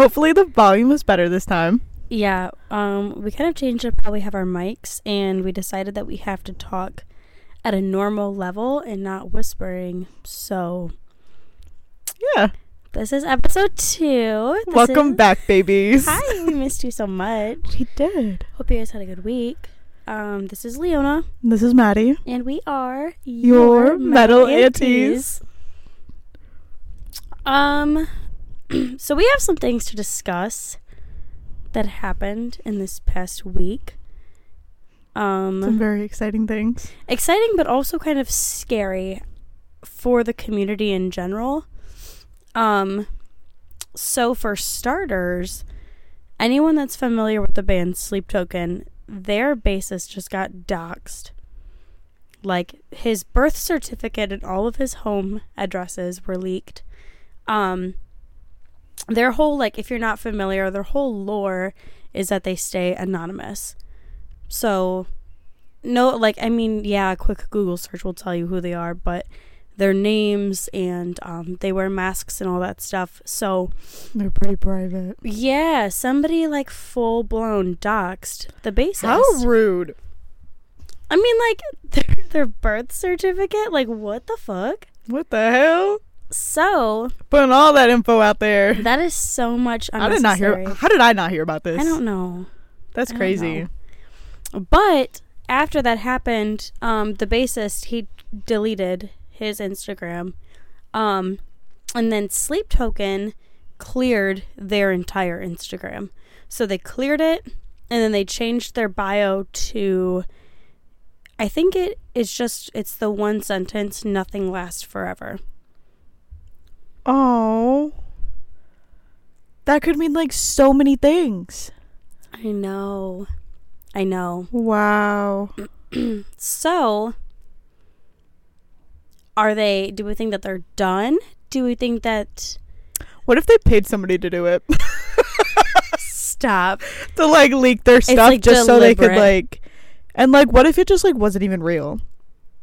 Hopefully the volume was better this time. Yeah, um, we kind of changed up how we have our mics, and we decided that we have to talk at a normal level and not whispering. So Yeah. this is episode two. This Welcome is- back, babies. Hi, we missed you so much. We did. Hope you guys had a good week. Um, this is Leona, This is Maddie. and we are Your metal aunties. Um, so we have some things to discuss that happened in this past week. Um, Some very exciting things. exciting but also kind of scary for the community in general. Um so for starters, anyone that's familiar with the band Sleep Token, their bassist just got doxxed. Like his birth certificate and all of his home addresses were leaked. Um their whole like if you're not familiar, their whole lore is that they stay anonymous. So no like i mean yeah a quick google search will tell you who they are but their names and um, they wear masks and all that stuff so They're pretty private. yeah somebody like full blown doxed the bassist How rude. i mean like their, their birth certificate like what the fuck What the hell? So Putting all that info out there. that is so much I did not hear. How did I not hear about this? i don't know That's I crazy. know. But after that happened, um, the bassist he deleted his Instagram, um, and then Sleep Token cleared their entire Instagram. So they cleared it, and then they changed their bio to. I think it is just it's the one sentence nothing lasts forever. Oh. That could mean like so many things. I know. I know. Wow. So, are they? Do we think that they're done? Do we think that? What if they paid somebody to do it? Stop. to like leak their stuff like, just so they could like and like what if it just like wasn't even real?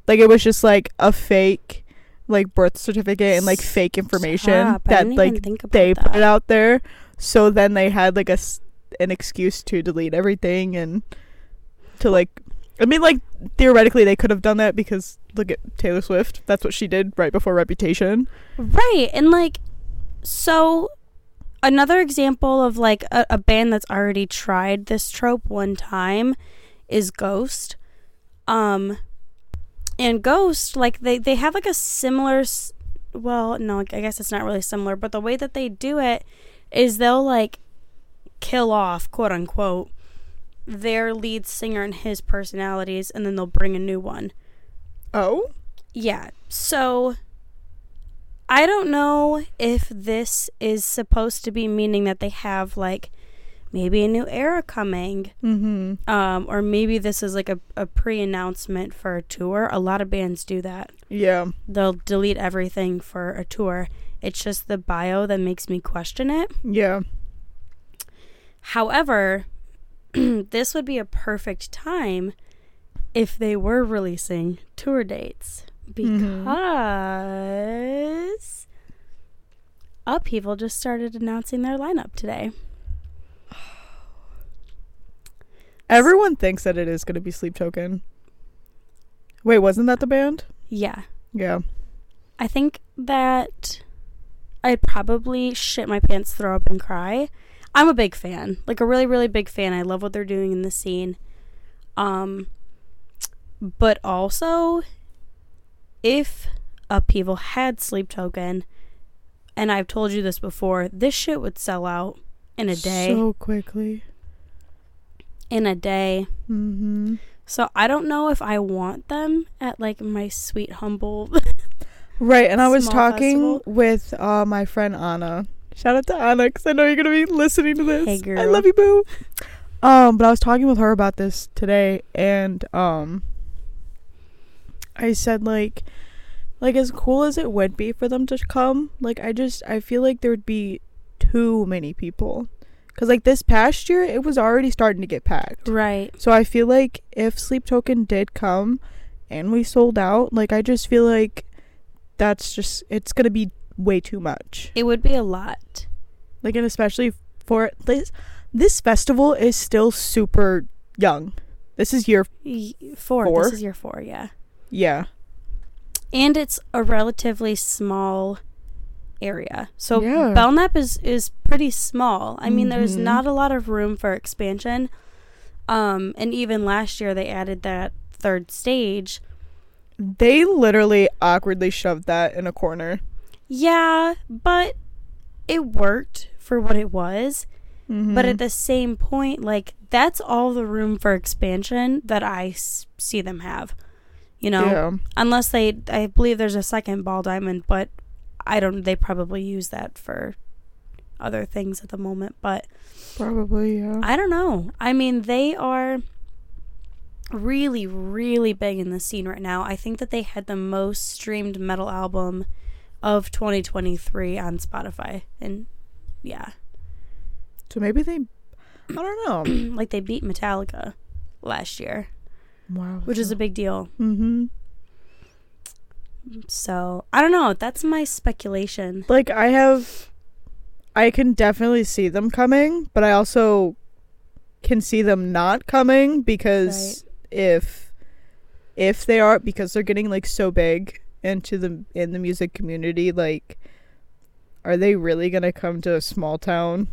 Like it was just like a fake like birth certificate and like fake information Stop. That like they put that. it out there so then they had like a s- an excuse to delete everything and to like I mean like theoretically they could have done that because look at Taylor Swift. That's what she did right before Reputation. Right, and like, so another example of like a, a band that's already tried this trope one time is Ghost. Um, and Ghost, like they they have like a similar. Well, no, I guess it's not really similar, but the way that they do it is they'll like kill off, quote unquote, their lead singer and his personalities, and then they'll bring a new one. Oh? Yeah. So I don't know if this is supposed to be meaning that they have like maybe a new era coming. Mhm. Um, or maybe this is like a, a pre announcement for a tour. A lot of bands do that. Yeah. They'll delete everything for a tour. It's just the bio that makes me question it. Yeah. However, this would be a perfect time if they were releasing tour dates Mhm. because Upheaval just started announcing their lineup today. Everyone thinks that it is going to be Sleep Token. Wait, wasn't that the band? Yeah, Yeah. I think that I'd probably shit my pants, throw up, and cry. I'm a big fan, like a really, really big fan. I love what they're doing in the scene. Um, but also, if Upheaval had Sleep Token, and I've told you this before, this shit would sell out in a day. So quickly. In a day. Mm-hmm. So I don't know if I want them at like my sweet humble. Right, and I was talking festival. with uh, my friend Anna. Shout out to Anna because I know you're gonna be listening to this. Hey, girl, I love you, boo. Um, but I was talking with her about this today, and um, I said like, like as cool as it would be for them to come, like I just I feel like there would be too many people, because like this past year it was already starting to get packed. right. So I feel like if Sleep Token did come and we sold out, like I just feel like that's just it's going to be way too much. It would be a lot. Like and especially for this. This festival is still super young. This is year Y- Four. Four? This is your four, yeah. yeah. And it's a relatively small area. So Yeah. Belknap is is pretty small. I mean, there's Mhm. not a lot of room for expansion. Um, and even last year they added that third stage. They literally awkwardly shoved that in a corner. Yeah, but it worked for what it was. But Mhm. at the same point, like that's all the room for expansion that I s- see them have. You know, yeah. unless they, I believe there's a second ball diamond, but I don't. They probably use that for other things at the moment. But Probably, yeah. I don't know. I mean, they are really, really big in the scene right now. I think that they had the most streamed metal album of 2023 on Spotify, and yeah, so maybe they I don't know. like they beat Metallica last year, wow. which is a big deal. Mm-hmm. So I don't know. That's my speculation. Like I have I can definitely see them coming, but I also can see them not coming because if if they are because they're getting like so big into the in the music community, like are they really gonna come to a small town?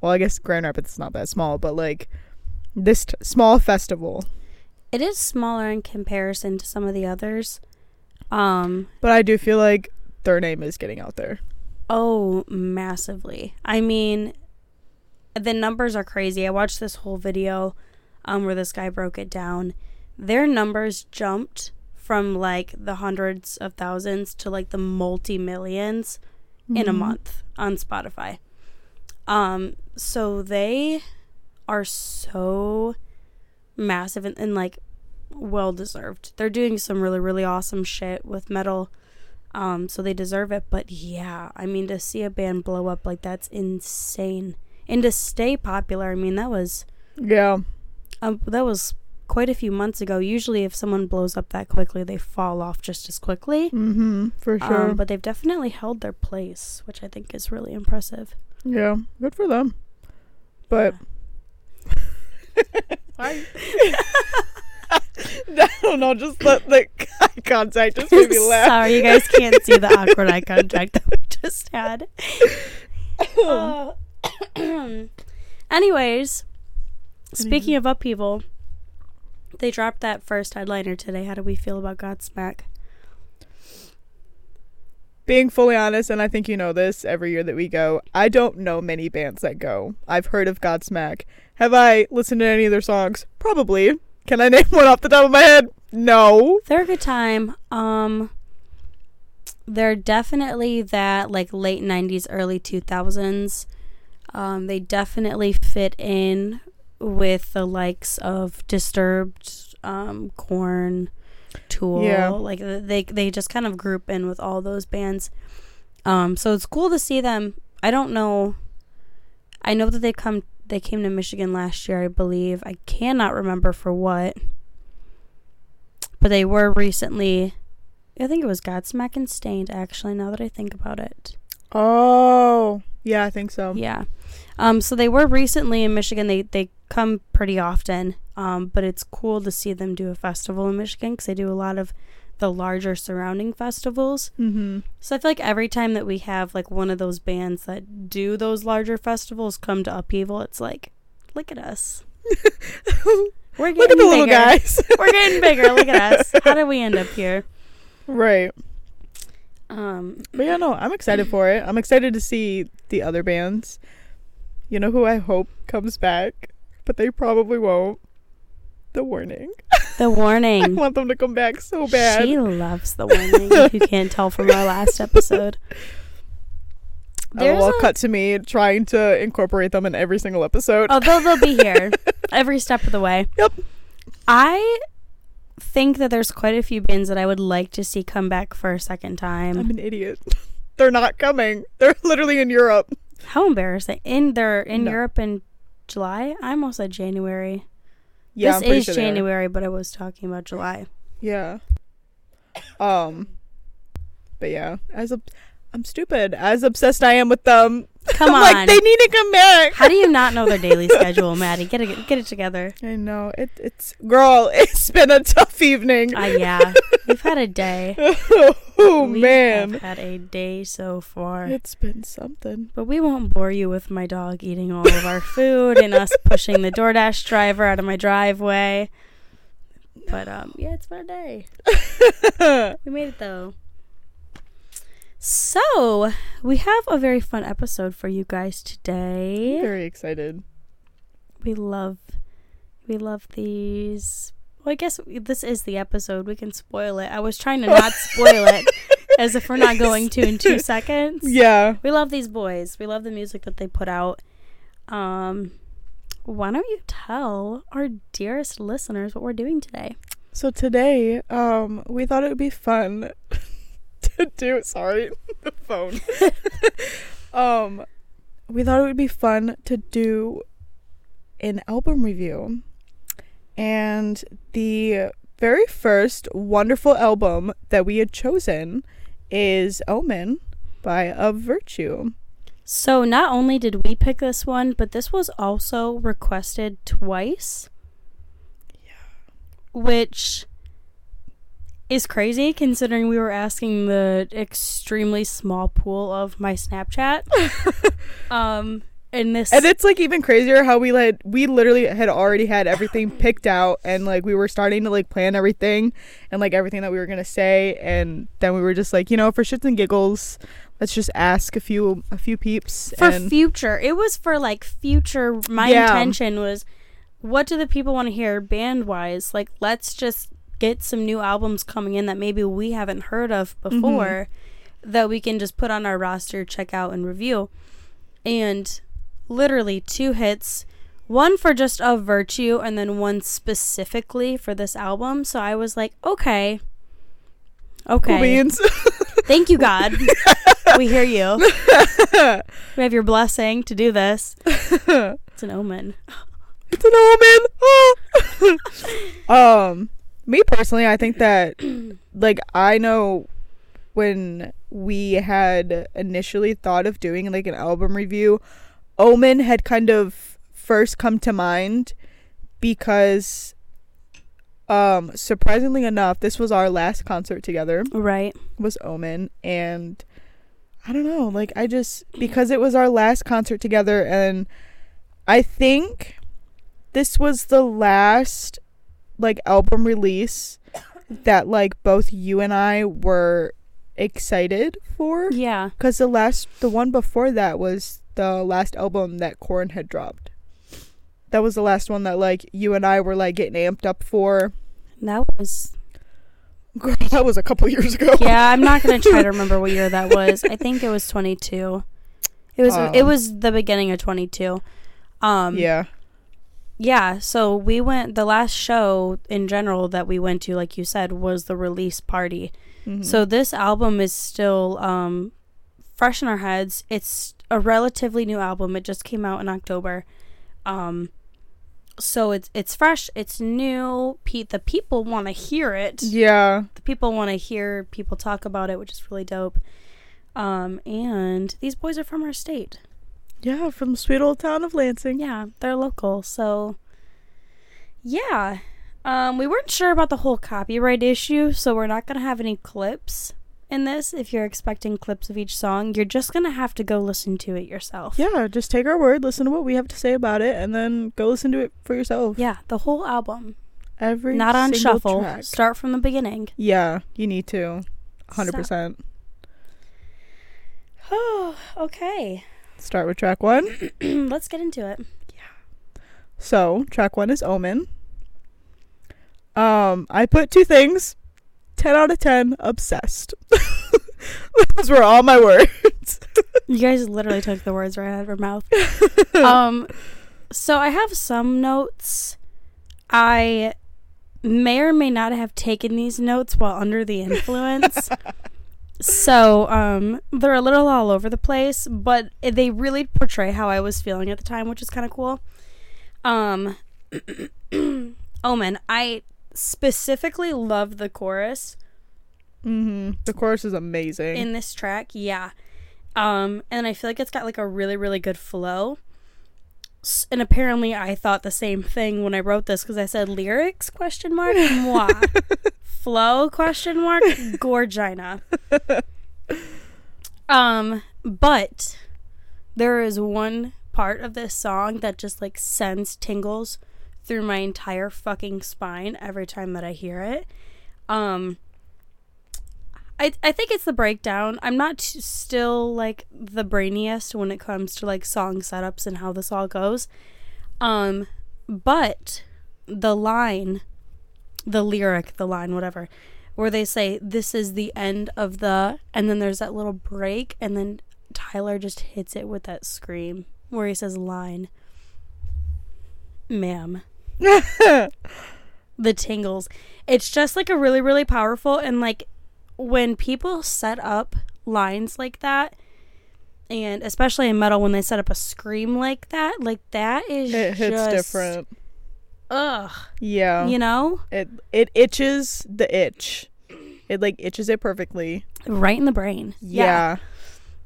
Well, I guess Grand Rapids is not that small, but like this t- small festival. It is smaller in comparison to some of the others. Um, But I do feel like their name is getting out there. oh, massively. I mean, the numbers are crazy. I watched this whole video um where this guy broke it down. Their numbers jumped from like the hundreds of thousands to like the multi millions in a Mhm. month on Spotify. Um, so they are so massive and, and like well deserved. They're doing some really, really awesome shit with metal. Um, so they deserve it. But yeah, I mean to see a band blow up like that's insane. And to stay popular, I mean that was Yeah. um, that was quite a few months ago. Usually if someone blows up that quickly, they fall off just as quickly. Mm-hmm. For sure. Um, but they've definitely held their place, which I think is really impressive. Yeah, good for them. But I, I don't know, just let the eye contact just made me laugh. Sorry, you guys can't see the awkward eye contact that we just had. Uh, anyways, speaking of upheaval, they dropped that first headliner today. How do we feel about Godsmack? Being fully honest, and I think you know this every year that we go, I don't know many bands that go. I've heard of Godsmack. Have I listened to any of their songs? Probably. Can I name one off the top of my head? No. They're a good time. Um, they're definitely that like late '90s, early 2000s. Um, they definitely fit in with the likes of Disturbed, um, Korn, Tool. Yeah. Like they they just kind of group in with all those bands. Um, so it's cool to see them. I don't know. I know that they come they came to Michigan last year, I believe. I cannot remember for what. But they were recently I think it was Godsmack and Staind actually now that I think about it. Oh, yeah, I think so. Yeah. Um so they were recently in Michigan. They they come pretty often. Um but it's cool to see them do a festival in Michigan cuz they do a lot of the larger surrounding festivals. Mm-hmm. So I feel like every time that we have like one of those bands that do those larger festivals come to Upheaval, it's like, look at us. We're getting Look at the little bigger. guys. We're getting bigger. Look at us. How did we end up here? right. Um, But yeah, no, I'm excited for it. I'm excited to see the other bands. You know who I hope comes back, but they probably won't. The warning. The warning. I want them to come back so bad. She loves the warning. If you can't tell from our last episode. Oh, there's LOL a- cut to me trying to incorporate them in every single episode. Oh, they'll they'll be here every step of the way. Yep. I think that there's quite a few bands that I would like to see come back for a second time. I'm an idiot. They're not coming. They're literally in Europe. How embarrassing! In they're in No. Europe in July. I almost said January. Yeah, I'm this is sure. January, but I was talking about July. Yeah. Um. But yeah, as a, I'm stupid. As obsessed I am with them, Come I'm on. like they need to come back. How do you not know their daily schedule, Maddie? Get it, get it together. I know it. It's girl. It's been a tough evening. Uh, yeah, we've had a day. oh we man, had a day so far. it's been something. But we won't bore you with my dog eating all of our food and us pushing the DoorDash driver out of my driveway. But um, yeah, it's been a day. We made it though. So we have a very fun episode for you guys today. Very excited. We love, we love these. Well, I guess this is the episode. We can spoil it. I was trying to not spoil it, as if we're not going to in two seconds. Yeah. We love these boys. We love the music that they put out. Um, why don't you tell our dearest listeners what we're doing today? So today, um, we thought it would be fun do. Sorry, the phone. um, we thought it would be fun to do an album review, and the very first wonderful album that we had chosen is "Omen" by Of Virtue. So not only did we pick this one, but this was also requested twice. Yeah. Which is crazy considering we were asking the extremely small pool of my Snapchat. um and this And it's like even crazier how we like we literally had already had everything picked out and like we were starting to like plan everything and like everything that we were gonna say and then we were just like, you know, for shits and giggles, let's just ask a few a few peeps for future. It was for like future my Yeah. intention was what do the people want to hear band wise? Like let's just get some new albums coming in that maybe we haven't heard of Mm-hmm. before that we can just put on our roster, check out and review. And literally two hits, one for just of virtue and then one specifically for this album. So I was like, okay. Okay. cool beans. Thank you, God. we hear you. We have your blessing to do this. It's an omen. it's an omen. Um, me personally, I think that like I know when we had initially thought of doing like an album review, Omen had kind of first come to mind because um surprisingly enough, this was our last concert together Right. was Omen and I don't know, like I just because it was our last concert together and I think this was the last like album release that like both you and I were excited for Yeah. cuz the last the one before that was the last album that Korn had dropped. That was the last one that like you and I were like getting amped up for. That was. Girl, that was a couple years ago. Yeah, I'm not gonna try to remember what year that was. I think it was 22. It was. it Um, was the beginning of 22. Um. yeah. Yeah. So we went. The last show in general that we went to, like you said, was the release party. Mhm. So this album is still um, fresh in our heads. It's a relatively new album. It just came out in October. Um, so it's it's fresh. It's new. Pe- the people want to hear it. Yeah. The people want to hear people talk about it, which is really dope. Um, and these boys are from our state. Yeah, from the sweet old town of Lansing. Yeah, they're local. So yeah. Um, we weren't sure about the whole copyright issue, so we're not gonna have any clips in this. If you're expecting clips of each song, you're just gonna have to go listen to it yourself. Yeah, just take our word, listen to what we have to say about it, and then go listen to it for yourself. Yeah, the whole album. Every not on shuffle. track. Start from the beginning. Yeah, you need to. 100%. Oh, okay. Start with track one. Let's get into it. Yeah. So, track one is Omen. Um, I put two things 10 out of 10, obsessed. Those were all my words. You guys literally took the words right out of her mouth. um, so I have some notes. I may or may not have taken these notes while under the influence. So um, they're a little all over the place, but they really portray how I was feeling at the time, which is kind of cool. Um, Omen, I specifically love the chorus hmm The chorus is amazing. in this track. Yeah. Um, and I feel like it's got like a really, really good flow. S- And apparently, I thought the same thing when I wrote this because I said lyrics question mark moi flow question mark gorgina. Um, but there is one part of this song that just like sends tingles through my entire fucking spine every time that I hear it. Um I I think it's the breakdown. I'm not t- still like the brainiest when it comes to like song setups and how this all goes. Um but the line the lyric, the line whatever where they say this is the end of the and then there's that little break and then Tyler just hits it with that scream where he says line. Ma'am. the tingles. It's just like a really, really powerful and like when people set up lines like that and especially in metal when they set up a scream like that, like that is It hits just, different. Ugh. Yeah. You know? It it itches the itch. It like itches it perfectly. Right in the brain. Yeah.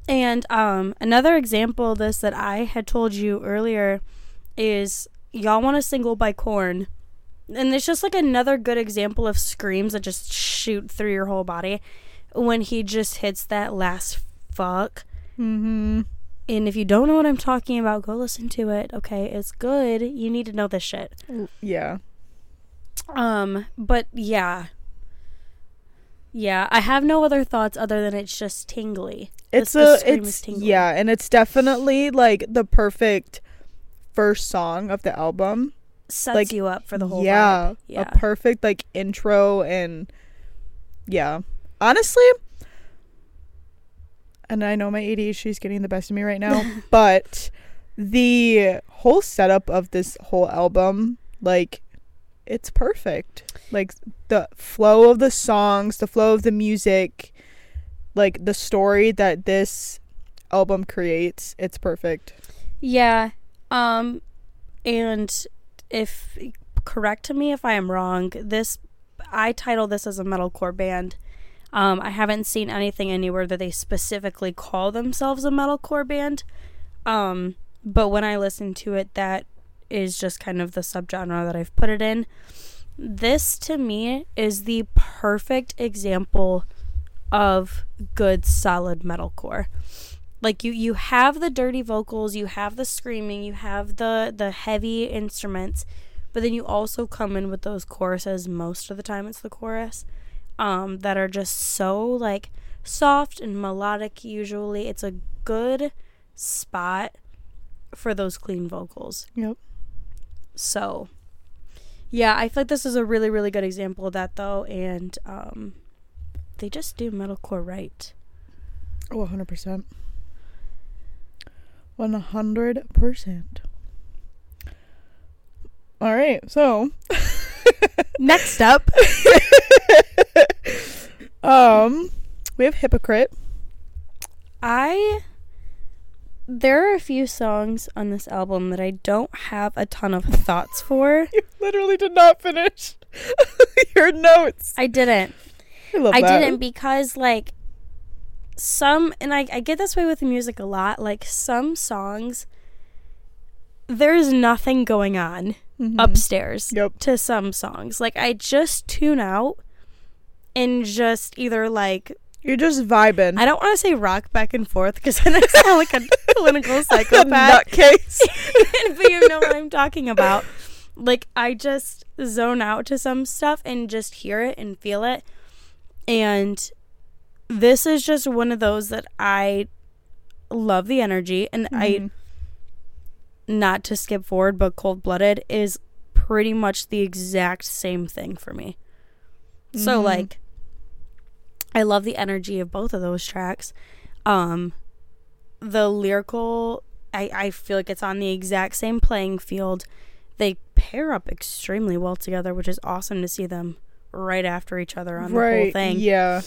And um, another example of this that I had told you earlier is y'all want a single by Korn. And it's just like another good example of screams that just shoot through your whole body when he just hits that last fuck. Mm-hmm. And if you don't know what I'm talking about, go listen to it. Okay, it's good. You need to know this shit. Yeah. Um, but yeah. Yeah, I have no other thoughts other than it's just tingly. It's the a it's tingly. yeah, and it's definitely like the perfect first song of the album. Sets like, you up for the whole yeah, vibe. Yeah. a perfect like intro and yeah. Honestly, and I know my ADHD is getting the best of me right now, but the whole setup of this whole album, like, it's perfect. Like the flow of the songs, the flow of the music, like the story that this album creates, it's perfect. Yeah. Um and if correct me if I am wrong, this I title this as a metalcore band. Um I haven't seen anything anywhere that they specifically call themselves a metalcore band. Um but when I listen to it that is just kind of the subgenre that I've put it in. This to me is the perfect example of good solid metalcore like you you have the dirty vocals you have the screaming you have the the heavy instruments but then you also come in with those choruses most of the time it's the chorus um that are just so like soft and melodic usually it's a good spot for those clean vocals Yep. so yeah i feel like this is a really really good example of that though and um they just do metalcore right Oh, 100%. 100%. All right, so next up um we have Hypocrite. I there are a few songs on this album that I don't have a ton of thoughts for. You literally did not finish your notes. I didn't. I I didn't because like some and I, I get this way with music a lot, like some songs there's nothing going on Mhm. upstairs Yep. to some songs. Like I just tune out and just either like You're just vibing. I don't want to say rock back and forth because then I sound like a clinical psychopath. nutcase. but you know what I'm talking about. Like I just zone out to some stuff and just hear it and feel it. And this is just one of those that I love the energy and I Mhm. not to skip forward but cold blooded is pretty much the exact same thing for me. So Mhm. like I love the energy of both of those tracks. Um the lyrical I, I feel like it's on the exact same playing field. They pair up extremely well together, which is awesome to see them right after each other on the whole thing. Yeah.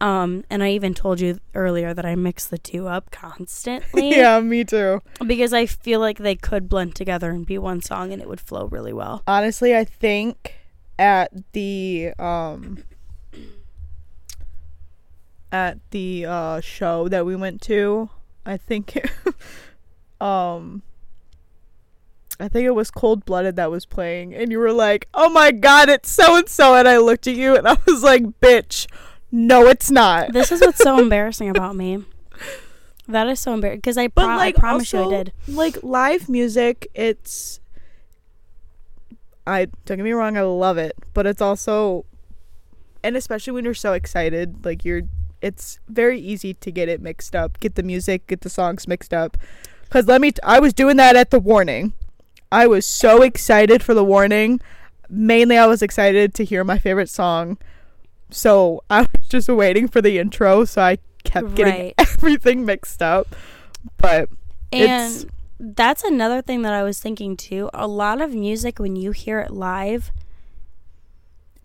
Um and I even told you earlier that I mix the two up constantly. Yeah, me too. Because I feel like they could blend together and be one song and it would flow really well. Honestly, I think at the um at the uh show that we went to I think um I think it was Cold Blooded that was playing and you were like, "Oh my god, it's so and so." And I looked at you and I was like, "Bitch, no it's not." This is what's so embarrassing about me. That is so embarrassing because I, pro- like I promise also, you I did. Like live music, it's I don't get me wrong, I love it, but it's also and especially when you're so excited, like you're it's very easy to get it mixed up, get the music, get the songs mixed up. Cuz let me t- I was doing that at the warning. I was so excited for the warning. Mainly I was excited to hear my favorite song. So I was just waiting for the intro, so I kept getting Right. everything mixed up. But And it's that's another thing that I was thinking too. A lot of music when you hear it live,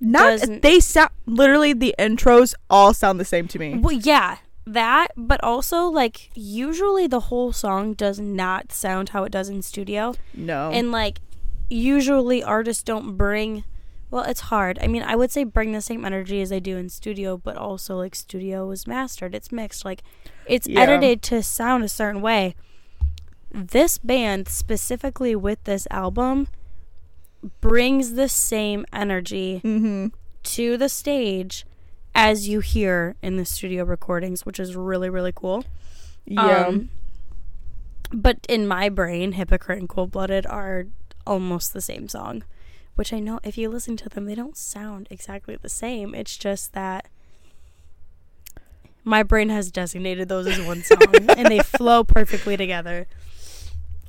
not doesn't- they sound literally the intros all sound the same to me. well, yeah, that, but also like usually the whole song does not sound how it does in studio. No. And like usually artists don't bring well, it's hard. I mean, I would say bring the same energy as they do in studio, but also like studio is mastered. It's mixed. Like it's Yeah. edited to sound a certain way. This band specifically with this album brings the same energy mhm. to the stage as you hear in the studio recordings, which is really really cool. Yeah. Um, but in my brain, Hypocrite and Cold Blooded are almost the same song. Which I know if you listen to them, they don't sound exactly the same. It's just that my brain has designated those as one song and they flow perfectly together.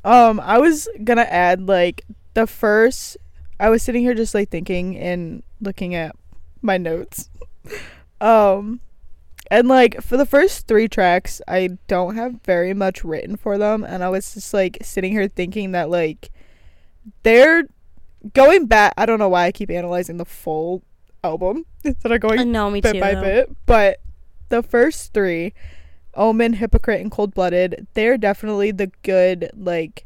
Um, I was gonna add like the first. I was sitting here just like thinking and looking at my notes. Um, and like for the first three tracks, I don't have very much written for them, and I was just like sitting here thinking that like they're going back. I don't know why I keep analyzing the full album instead of going Uh, no, me bit too. by though. bit. But the first three, Omen, Hypocrite, and Cold Blooded, they're definitely the good like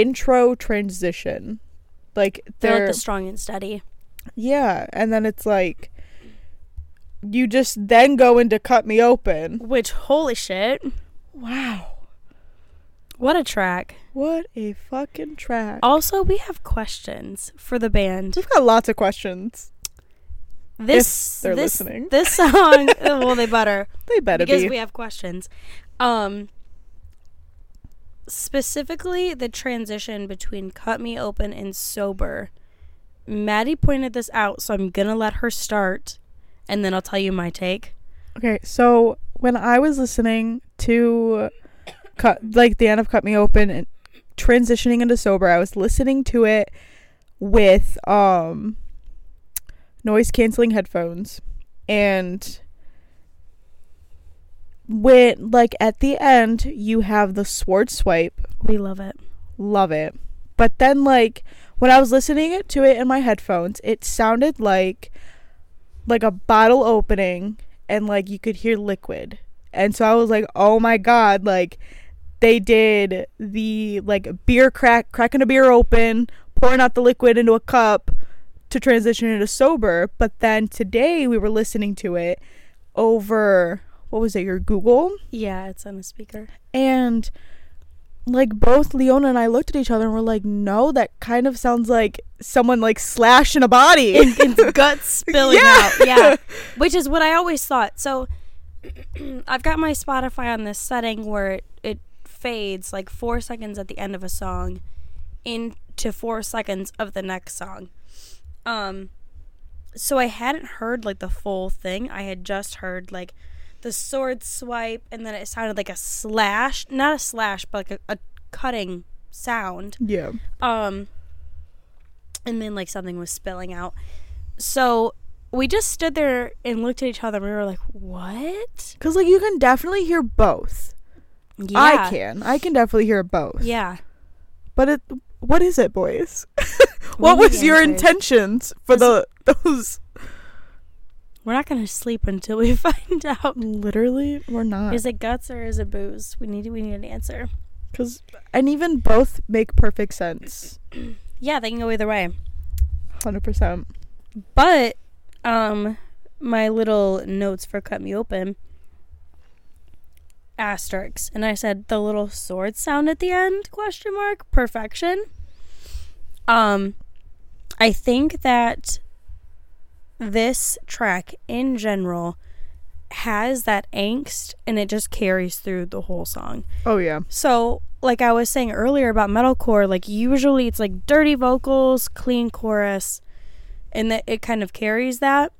intro transition. Like They're they're like the strong and steady. yeah, and then it's like you just then go into Cut Me Open. Which holy shit. Wow. What a track. What a fucking track. Also, we have questions for the band. We've got lots of questions. This they're this, listening. This song well they better. They better because be. we have questions. Um specifically the transition between cut me open and sober. Maddie pointed this out, so I'm gonna let her start and then I'll tell you my take. Okay, so when I was listening to cut like the end of Cut Me Open and transitioning into sober, I was listening to it with um noise canceling headphones and when like at the end you have the sword swipe. We love it. love it. But then like when i was listening to it in my headphones it sounded like like a bottle opening and like you could hear liquid. And so i was like oh my god like they did the like beer crack cracking a beer open pouring out the liquid into a cup to transition into sober. But then today we were listening to it over what was it your google Yeah, it's on a speaker. and like both Leona and I looked at each other and were like, no, that kind of sounds like someone like slashing a body. And, and guts spilling Yeah. out. Yeah. Which is what I always thought. So I've got my Spotify on this setting where it, it fades like four seconds at the end of a song into four seconds of the next song. Um so I hadn't heard like the full thing. I had just heard like the sword swipe and then it sounded like a slash not a slash but like a, a cutting sound yeah. um and then like something was spilling out so we just stood there and looked at each other and we were like what Cause like you can definitely hear both. yeah I can. I can definitely hear both. yeah But it what is it, boys? What was your answers. intentions for the those we're not gonna sleep until we find out literally we're not. is it guts or is it booze we need we need an answer Cause and even both make perfect sense. yeah they can go either way Hundred percent. but um my little notes for cut me open asterisks and I said the little sword sound at the end question mark perfection. Um I think that this track in general has that angst and it just carries through the whole song. Oh yeah. So, like I was saying earlier about metalcore, like usually it's like dirty vocals, clean chorus, and that it kind of carries that.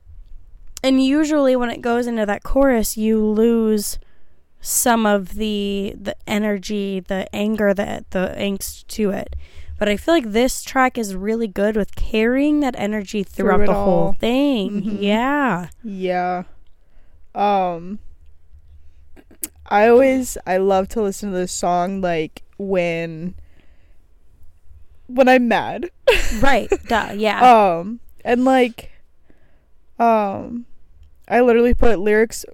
And usually when it goes into that chorus, you lose some of the the energy, the anger, the the angst to it. But I feel like this track is really good with carrying that energy throughout Through the whole all. thing. Mhm. Yeah. Yeah. Um I always I love to listen to this song like when when I'm mad. Right. Duh. Yeah. Um and like um I literally put lyrics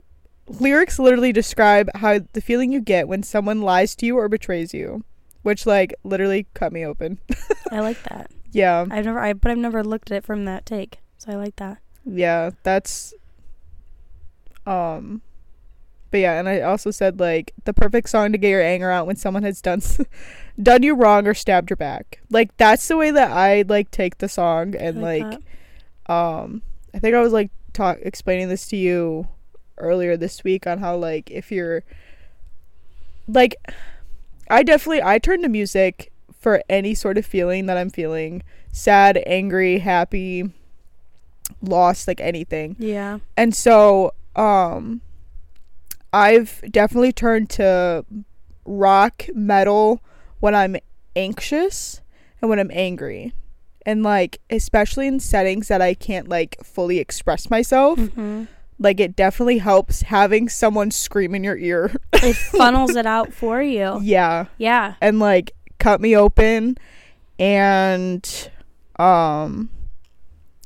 lyrics literally describe how the feeling you get when someone lies to you or betrays you, which like literally cut me open. I like that. Yeah. I've never I but I've never looked at it from that take. So I like that. yeah that's um but yeah and i also said like the perfect song to get your anger out when someone has done s- done you wrong or stabbed your back like that's the way that i like take the song and I like, that. um i think i was like talk explaining this to you earlier this week on how like if you're like i definitely i turn to music for any sort of feeling that i'm feeling. Sad angry happy lost like anything. Yeah. and so um i've definitely turned to rock metal when i'm anxious and when i'm angry. And like especially in settings that i can't like fully express myself. Hmm like it definitely helps having someone scream in your ear It funnels it out for you. yeah Yeah. and like cut me open and um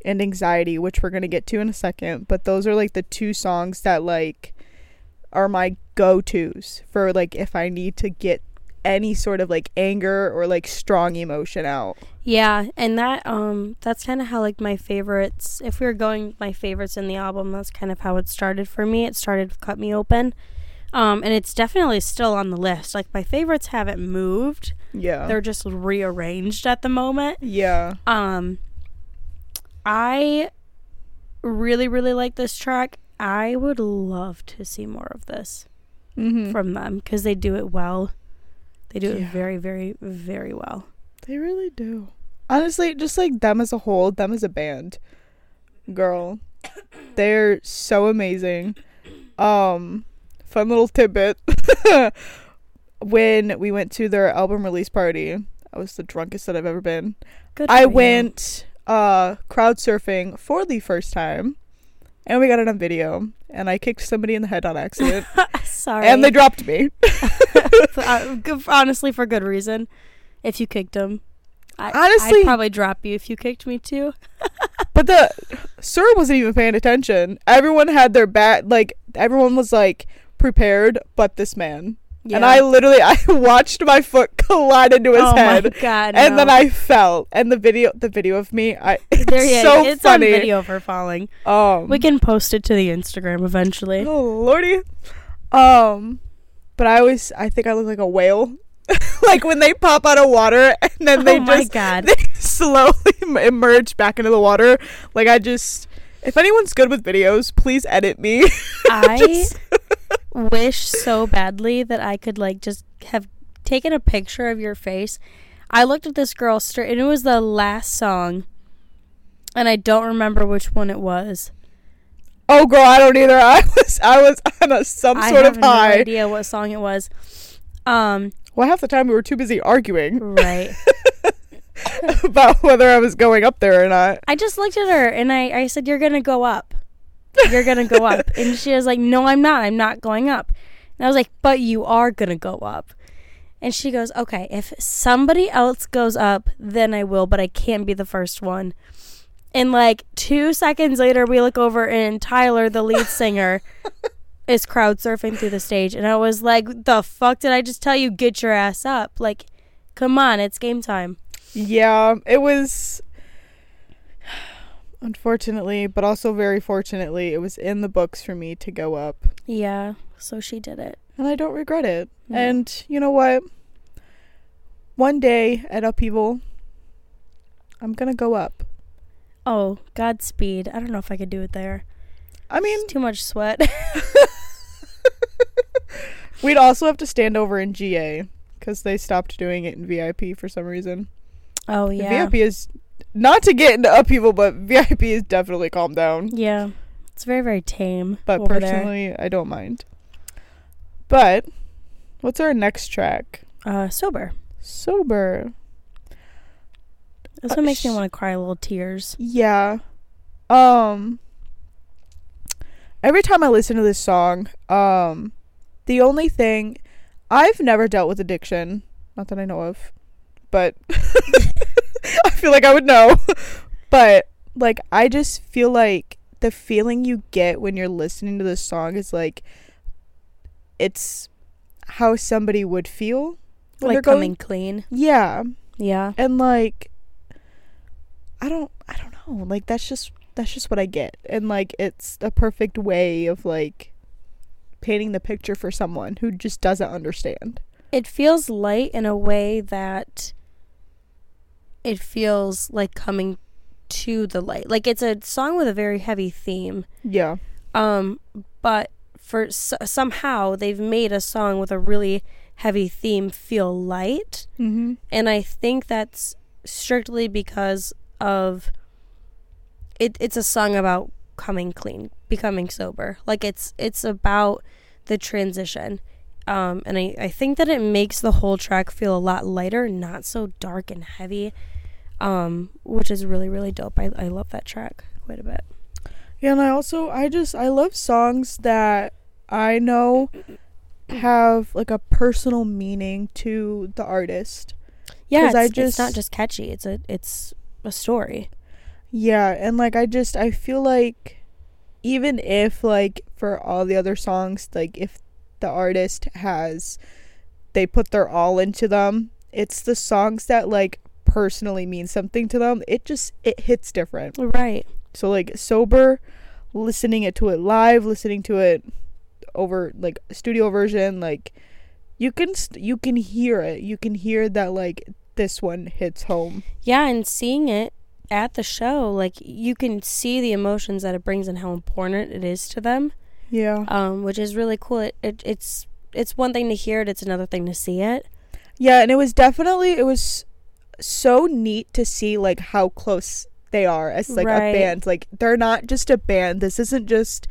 and anxiety which we're going to get to in a second but those are like the two songs that like are my go-tos for like if i need to get any sort of like anger or like strong emotion out Yeah, and that um that's kind of how like my favorites if we were going my favorites in the album, that's kind of how it started for me. It started with Cut Me Open. Um and it's definitely still on the list. Like my favorites haven't moved. yeah They're just rearranged at the moment. yeah Um I really really like this track. I would love to see more of this mm-hmm. from them cuz they do it well. They do it very very very well. they really do. Honestly just like them as a whole them as a band girl they're so amazing. Um fun little tidbit. When we went to their album release party i was the drunkest that i've ever been. Good i went uh crowd surfing for the first time and we got it on video and i kicked somebody in the head on accident Sorry. and they dropped me uh, honestly, for good reason. If you kicked him, I, Honestly- I'd probably drop you if you kicked me too. But the sir wasn't even paying attention. Everyone had their back, like everyone was like prepared, but this man. And I literally, I watched my foot collide into his oh head, my god! and then. I fell. And the video, the video of me, I it's there, yeah, so it's funny. video for falling. Um, We can post it to the Instagram eventually. oh lordy, um, but I always, I think I look like a whale, like when they pop out of water and then they oh my just god! they slowly emerge back into the water. Like I just, if anyone's good with videos, please edit me. I Just- wish so badly that I could like just have taken a picture of your face. I looked at this girl straight, and it was the last song, and I don't remember which one it was. oh girl, I don't either. I was, I was on a some I sort have of no high. idea what song it was. Um, Well, half the time we were too busy arguing right. about whether I was going up there or not. I just looked at her and I, I said, You're gonna go up. You're gonna go up. And she was like, No, I'm not. I'm not going up. And I was like, But you are gonna go up. And she goes, Okay, if somebody else goes up, then I will, but I can't be the first one. And like two seconds later, we look over and Tyler, the lead singer, is crowd surfing through the stage. And I was like, The fuck did I just tell you? Get your ass up. Like, come on, it's game time. Yeah, it was. Unfortunately, but also very fortunately, it was in the books for me to go up. Yeah, so she did it. and I don't regret it. No. And you know what? One day at Upheaval, I'm gonna go up. Oh, Godspeed. I don't know if I could do it there. I mean, It's too much sweat. we'd also have to stand over in GA because they stopped doing it in VIP for some reason. oh yeah. VIP is not to get into Upheaval, but VIP is definitely calmed down. Yeah. It's very very tame. But over there. personally, I don't mind. But what's our next track? uh, sober. Sober. This Uh, one makes me want to cry a little tears. Yeah. Um every time I listen to this song, um the only thing I've never dealt with addiction, not that I know of, but I feel like I would know. but like I just feel like the feeling you get when you're listening to this song is like it's how somebody would feel when they're like going coming clean. yeah Yeah. and like i don't i don't know like that's just that's just what i get and like it's a perfect way of like painting the picture for someone who just doesn't understand It feels light in a way that it feels like coming to the light. Like it's a song with a very heavy theme. yeah Um, but for s- somehow they've made a song with a really heavy theme feel light, mm-hmm. and I think that's strictly because of it. It's a song about coming clean, becoming sober. Like it's it's about the transition. Um, and I, I think that it makes the whole track feel a lot lighter, not so dark and heavy, um, which is really, really dope. I, I love that track quite a bit. yeah and i also i just i love songs that i know have like a personal meaning to the artist Yeah, 'Cause I it's, it's not just- just catchy. It's a it's a story. Yeah, and like I just I feel like even if like for all the other songs, like if the artist has they put their all into them, it's the songs that like personally mean something to them. It just it hits different. Right. So like sober, listening it to it live, listening to it over like studio version, like you can st- you can hear it. You can hear that like this one hits home. Yeah, and seeing it at the show, like you can see the emotions that it brings and how important it is to them. Yeah. Um, which is really cool. It, it it's it's one thing to hear it, it's another thing to see it. Yeah, and it was definitely it was so neat to see like how close they are as like Right. a band. Like they're not just a band. This isn't just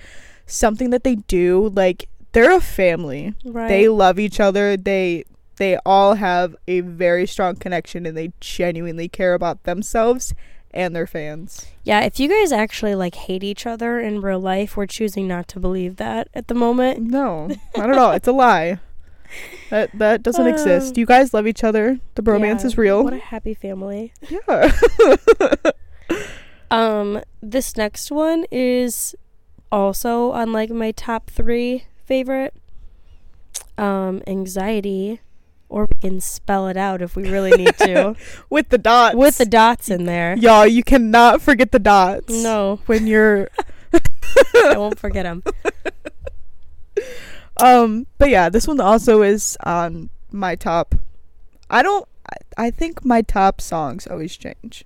something that they do. Like they're a family. Right. They love each other. They they all have a very strong connection and they genuinely care about themselves and their fans. yeah, if you guys actually like hate each other in real life, we're choosing not to believe that at the moment. No, not at all. It's a lie. That that doesn't Uh, exist. You guys love each other. The bromance Yeah, is real. What a happy family. yeah. Um, this next one is also on like my top three favorite. Um, anxiety, or we can spell it out if we really need to With the dots. with the dots in there. Y'all, you cannot forget the dots. No, When you're I won't forget them. Um but yeah, this one also is on my top. I don't I, I think my top songs always change.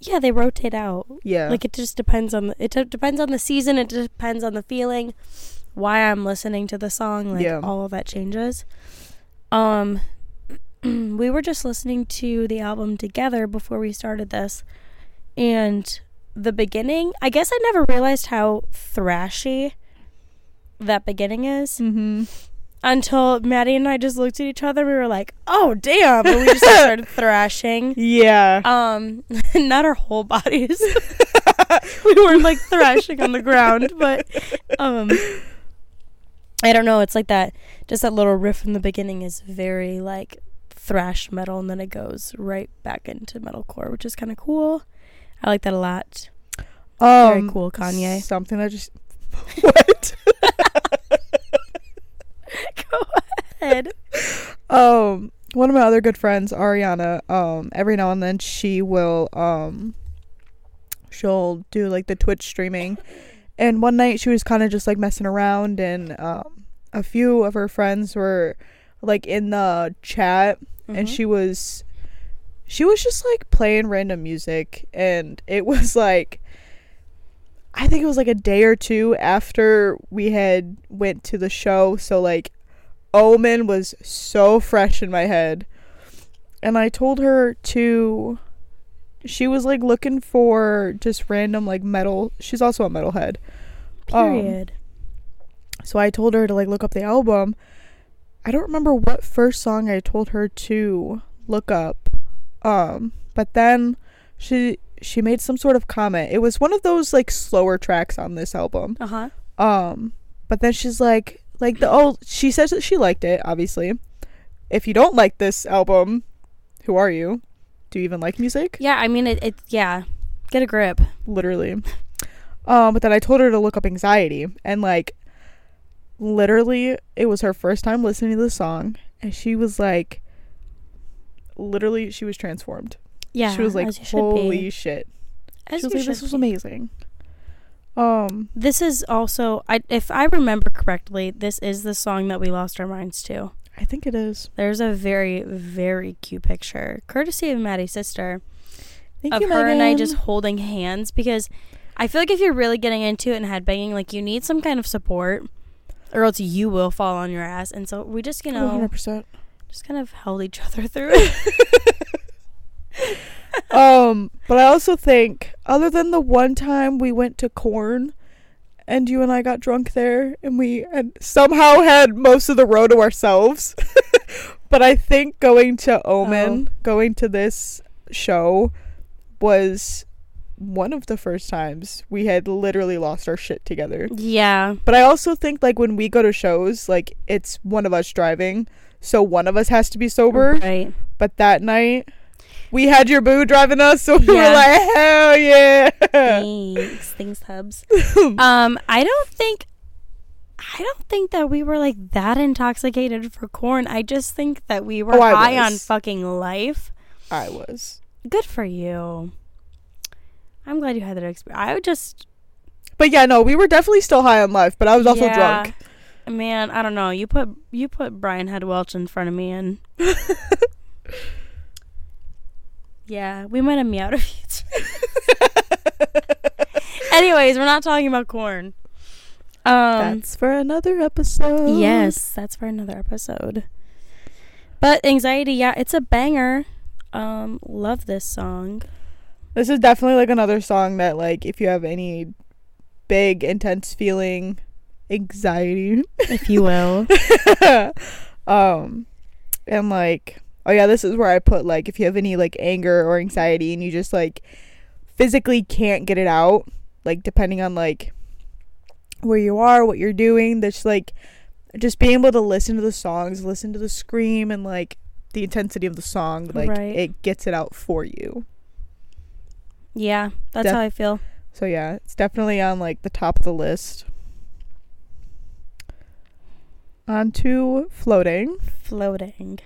Yeah, they rotate out. Yeah. Like it just depends on the, it depends on the season. It depends on the feeling, why I'm listening to the song. Like Yeah. all of that changes. Um, we were just listening to the album together before we started this, and the beginning. I guess I never realized how thrashy that beginning is mm-hmm. until Maddie and I just looked at each other. We were like, "Oh damn!" and we just like, started thrashing. Yeah. Um, not our whole bodies. we weren't like thrashing on the ground, but um, I don't know. It's like that. Just that little riff in the beginning is very like thrash metal, and then it goes right back into metalcore, which is kind of cool. I like that a lot. um very cool, Kanye. Something I just What? Go ahead. um one of my other good friends, Ariana, um every now and then she will um she'll do like the Twitch streaming. And one night she was kind of just like messing around and um a few of her friends were like in the chat and Mhm. she was she was just like playing random music and it was like I think it was like a day or two after we had went to the show so like Omen was so fresh in my head and I told her to she was like looking for just random like metal she's also a metalhead um, Period. so I told her to like look up the album. I don't remember what first song I told her to look up. Um, but then she she made some sort of comment. It was one of those like slower tracks on this album. uh huh. Um, but then she's like like the oh she says that she liked it, obviously. If you don't like this album, who are you? Do you even like music? Yeah, I mean it. It yeah. Get a grip. literally. Um, but then I told her to look up anxiety, and like, literally, it was her first time listening to the song, and she was like, literally, she was transformed. Yeah. she was like, "Holy be. shit!" As she was like, "This should was amazing." Um, This is also, I, if I remember correctly, this is the song that we lost our minds to. I think it is. There's a very, very cute picture, courtesy of Maddie's sister, Thank of you, her and I just holding hands because I feel like if you're really getting into it and headbanging, like you need some kind of support, or else you will fall on your ass. And so we just, you know, 100%. just kind of held each other through it. um, but I also think, other than the one time we went to Korn, and you and I got drunk there, and we had somehow had most of the road to ourselves. but I think going to Omen, going to this show, was one of the first times we had literally lost our shit together. yeah. But I also think like when we go to shows, like it's one of us driving, so one of us has to be sober. Right. But that night, we had your boo driving us, so we were like, hell yeah. Thanks. Thanks, Hubs. um, I don't think I don't think that we were like that intoxicated for Korn. I just think that we were Oh, high on fucking life. I was. Good for you. I'm glad you had that experience. I would just But yeah, no, we were definitely still high on life, but I was also Yeah. drunk. Man, I don't know. You put you put Brian Head Welch in front of me and Yeah, we might have meowed a few. Anyways, we're not talking about Korn. Um That's for another episode. Yes, that's for another episode. But anxiety, yeah, it's a banger. Um, love this song. This is definitely like another song that like if you have any big intense feeling anxiety If you will. um and like oh yeah this is where i put like if you have any like anger or anxiety and you just like physically can't get it out like depending on like where you are what you're doing that's like just being able to listen to the songs listen to the scream and like the intensity of the song like Right. it gets it out for you yeah, that's Def- how I feel. so yeah it's definitely on like the top of the list on to floating Floating.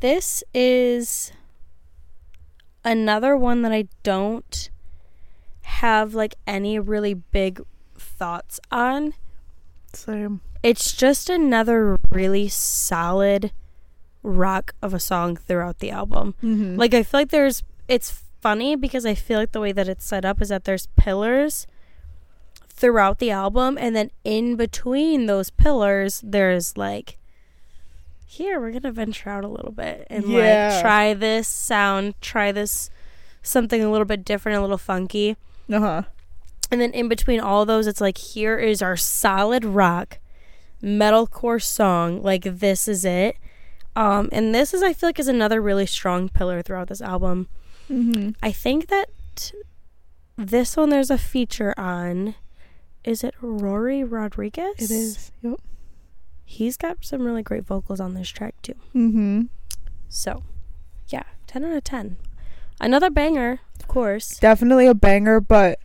This is another one that I don't have like any really big thoughts on. same It's just another really solid rock of a song throughout the album. mm-hmm. Like I feel like there's it's funny because I feel like the way that it's set up is that there's pillars throughout the album and then in between those pillars there's like here we're going to venture out a little bit and Yeah. like try this sound, try this something a little bit different, a little funky. uh-huh And then in between all those it's like here is our solid rock metalcore song. Like this is it. Um and this is I feel like is another really strong pillar throughout this album. mm-hmm. I think that this one there's a feature on. Is it Rory Rodriguez? It is. Yep. He's got some really great vocals on this track too. Mm-hmm. So, yeah, 10 out of 10. Another banger, of course. Definitely a banger, but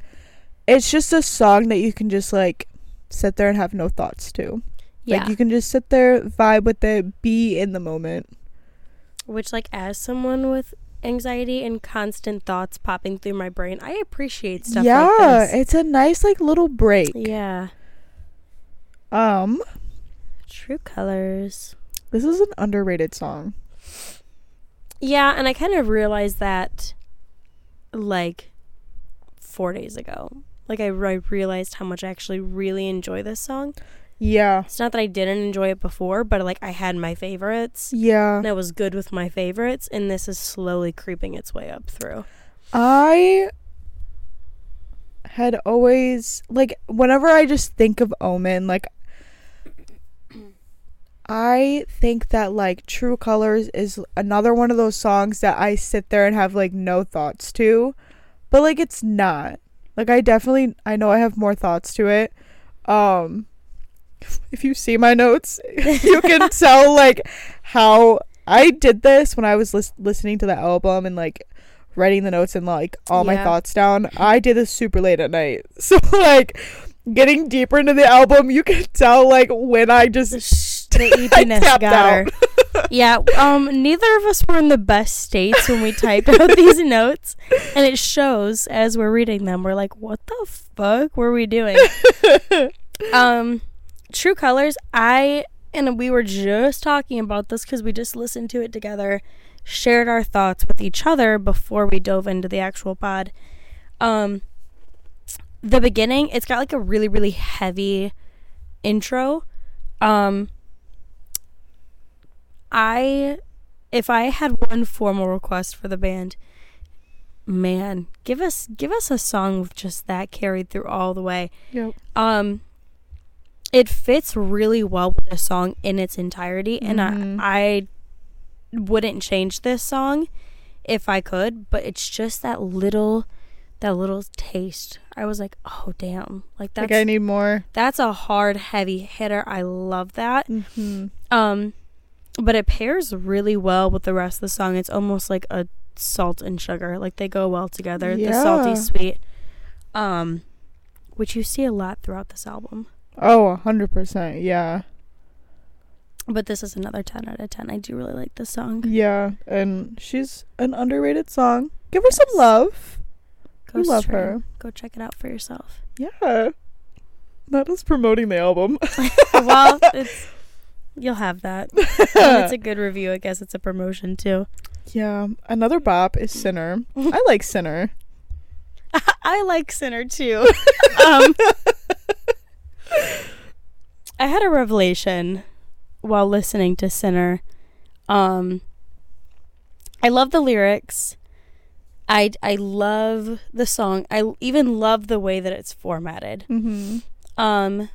it's just a song that you can just like sit there and have no thoughts to. Yeah. Like you can just sit there, vibe with it, be in the moment. Which, like, as someone with anxiety and constant thoughts popping through my brain, I appreciate stuff yeah, like this. it's a nice like little break. Yeah. Um, True Colors. This is an underrated song. Yeah, and I kind of realized that like four days ago. Like I, I realized how much I actually really enjoy this song. Yeah. It's not that I didn't enjoy it before, but like I had my favorites. Yeah. And I was good with my favorites, and this is slowly creeping its way up through. I had always like whenever I just think of Omen, like I think that like True Colors is another one of those songs that I sit there and have like no thoughts to. But like it's not. Like I definitely I know I have more thoughts to it. Um if you see my notes, you can tell like how I did this when I was lis- listening to the album and like writing the notes and like all my thoughts down. I did this super late at night. So like getting deeper into the album, you can tell like when I just The eepiness got her. yeah, um, neither of us were in the best states when we typed out these notes, and it shows as we're reading them. We're like, "What the fuck were we doing?" um, True Colors. I and we were just talking about this because we just listened to it together, shared our thoughts with each other before we dove into the actual pod. Um, the beginning, it's got like a really really heavy intro. Um, I if I had one formal request for the band, man, give us give us a song with just that carried through all the way. Yep. Um it fits really well with the song in its entirety and Mhm. I I wouldn't change this song if I could, but it's just that little that little taste. I was like, "Oh damn." Like that's like I need more. that's a hard heavy hitter. I love that. Mm-hmm. Um, but it pairs really well with the rest of the song. It's almost like a salt and sugar, like they go well together. Yeah. The salty sweet, um, which you see a lot throughout this album. Oh, a hundred percent. Yeah. But this is another ten out of ten. I do really like this song. Yeah. And she's an underrated song. Give her some love. Go We love stream. her. Go check it out for yourself. Yeah. Not us promoting the album. well, it's you'll have that. And it's a good review. I guess it's a promotion too. yeah. Another bop is Sinner. I like Sinner. I like Sinner too. um, I had a revelation while listening to Sinner. Um, I love the lyrics. I I love the song. I even love the way that it's formatted. Mm-hmm. Um,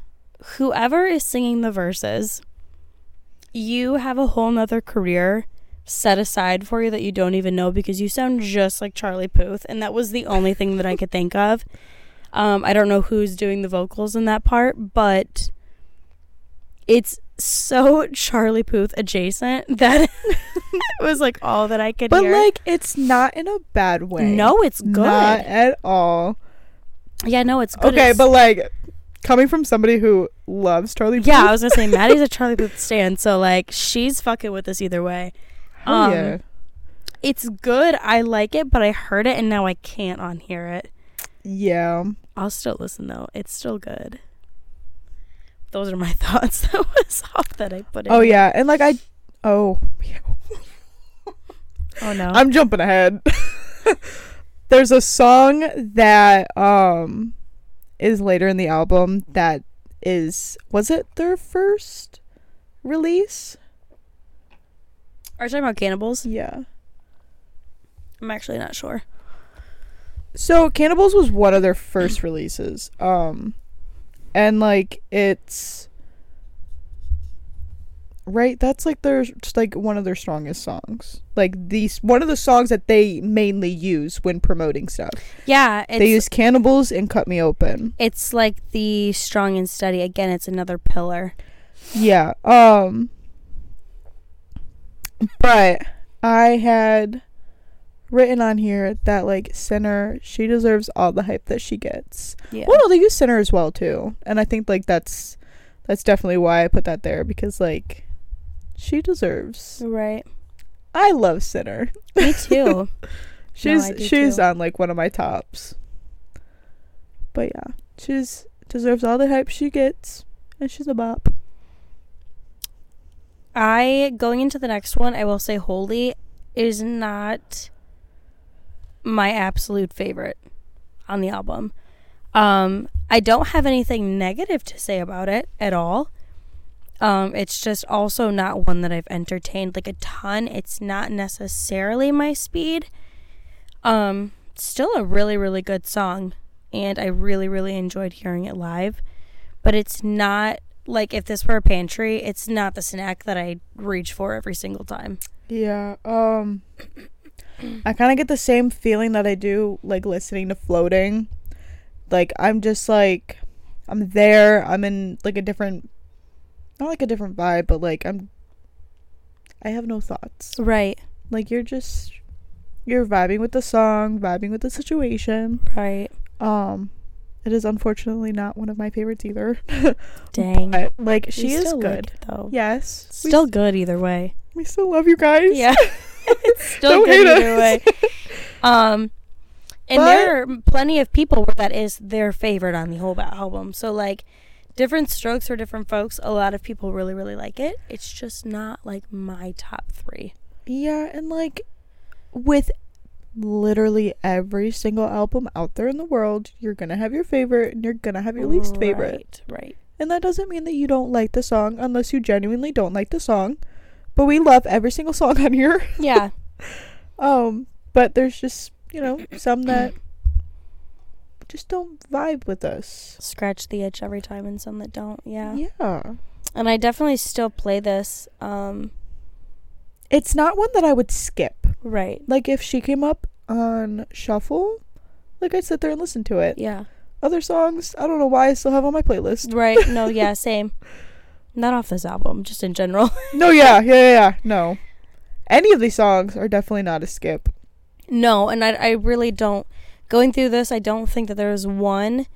whoever is singing the verses, you have a whole nother career set aside for you that you don't even know because you sound just like Charlie Puth, and that was the only thing that I could think of. Um, I don't know who's doing the vocals in that part, but it's so Charlie Puth adjacent that it was like all that I could But hear. like it's not in a bad way. no, it's good. Not at all. yeah, no, it's good. Okay, It's- but like coming from somebody who loves Charlie Puth. Yeah, I was gonna say Maddie's a Charlie Puth stan, so like she's fucking with us either way. hell um, yeah. It's good. I like it, but I heard it and now I can't unhear it. Yeah. I'll still listen though. It's still good. Those are my thoughts. That was all that I put in. Oh yeah, and like I oh Oh no. I'm jumping ahead. There's a song that um is later in the album that is was it their first release? Are you talking about cannibals? Yeah. I'm actually not sure. So Cannibals was one of their first releases. Um and like it's right that's like their just like one of their strongest songs. Like these one of the songs that they mainly use when promoting stuff. Yeah, it's they use Cannibals and Cut Me Open. it's like the strong and steady. Again, it's another pillar. Yeah. Um but I had written on here that like Sinner, she deserves all the hype that she gets. Yeah. Well, no, they use Sinner as well too. And I think like that's that's definitely why I put that there because like she deserves. Right. I love Sinner. Me too. She's do she's too. on like one of my tops. But yeah, she's deserves all the hype she gets and she's a bop. I going into the next one, I will say Holy is not my absolute favorite on the album. Um, I don't have anything negative to say about it at all. Um, it's just also not one that I've entertained like a ton. It's not necessarily my speed. Um, still a really, really good song, and I really, really enjoyed hearing it live. But it's not like if this were a pantry, it's not the snack that I reach for every single time. Yeah. Um I kind of get the same feeling that I do like listening to Floating. Like I'm just like I'm there. I'm in like a different not like a different vibe, but like I'm I have no thoughts. Right, Like you're just you're vibing with the song, vibing with the situation. right. Um it is unfortunately not one of my favorites either. Dang. But like she is still like good. it, though. Yes. Still good either way. we still love you guys. Yeah. it's still Don't good either us. way. Um and But- there are plenty of people where that is their favorite on the whole album. So like different strokes for different folks. A lot of people really really like it. It's just not like my top 3. Yeah, and like with literally every single album out there in the world, you're gonna have your favorite and you're gonna have your least favorite. Right, right. And that doesn't mean that you don't like the song unless you genuinely don't like the song. But we love every single song on here. Yeah. Um, but there's just, you know, some that just don't vibe with us. Scratch the itch every time and some that don't. Yeah. Yeah. And I definitely still play this um It's not one that I would skip. right. Like if she came up on shuffle, like I'd sit there and listen to it. Yeah. Other songs, I don't know why I still have on my playlist. Right. No, yeah, same. Not off this album, just in general. No, yeah, yeah, yeah, yeah. No. Any of these songs are definitely not a skip. No, and I I really don't going through this, I don't think that there's one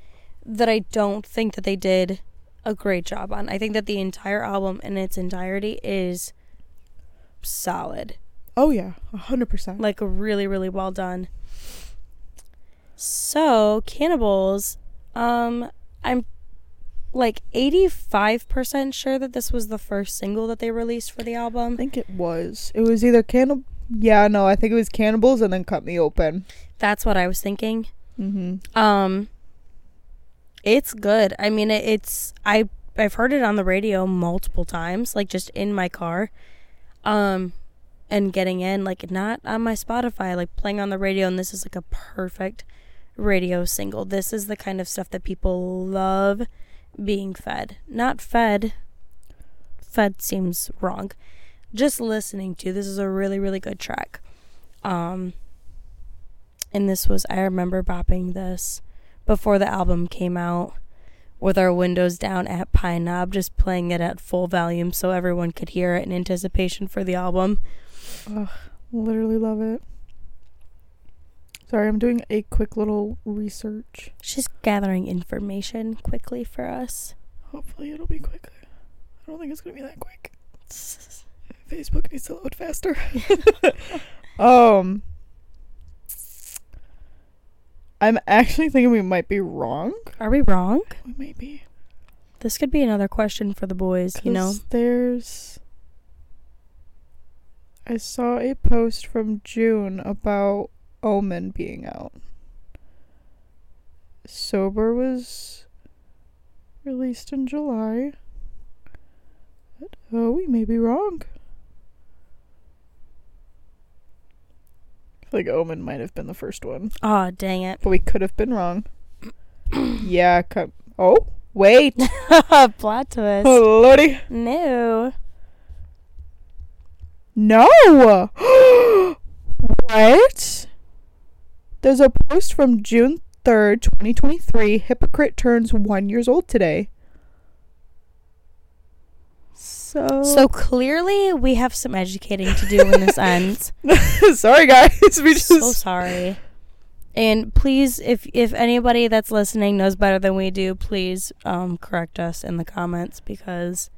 that I don't think that they did a great job on. I think that the entire album in its entirety is solid. Oh yeah, a hundred percent. Like really, really well done. So, Cannibals, um, I'm like 85% sure that this was the first single that they released for the album. I think it was. It was either cannibal. Yeah, no, I think it was cannibals and then cut me open. That's what I was thinking. Mm-hmm. Um it's good. I mean it, it's I I've heard it on the radio multiple times, like just in my car. Um and getting in like not on my Spotify, like playing on the radio and this is like a perfect radio single. This is the kind of stuff that people love being fed. Not fed. Fed seems wrong. Just listening to. This is a really really good track. Um and this was I remember bopping this before the album came out with our windows down at Pine Knob, just playing it at full volume so everyone could hear it in anticipation for the album. Ugh, literally love it. Sorry, I'm doing a quick little research. She's gathering information quickly for us. Hopefully, it'll be quick. I don't think it's gonna be that quick. Facebook needs to load faster. um, I'm actually thinking we might be wrong. Are we wrong? We be. This could be another question for the boys, you know? there's. I saw a post from June about Omen being out. Sober was released in July. But, oh, we may be wrong. Feel like Omen might have been the first one, Oh, dang it. but we could have been wrong. yeah. Co- oh, wait. Plot twist. Oh, lordy. No. No. what? There's a post from June 3rd, 2023. Hypocrite turns 1 years old today. So So clearly we have some educating to do when this ends. sorry guys. We just so sorry. And please, if if anybody that's listening knows better than we do, please um, correct us in the comments because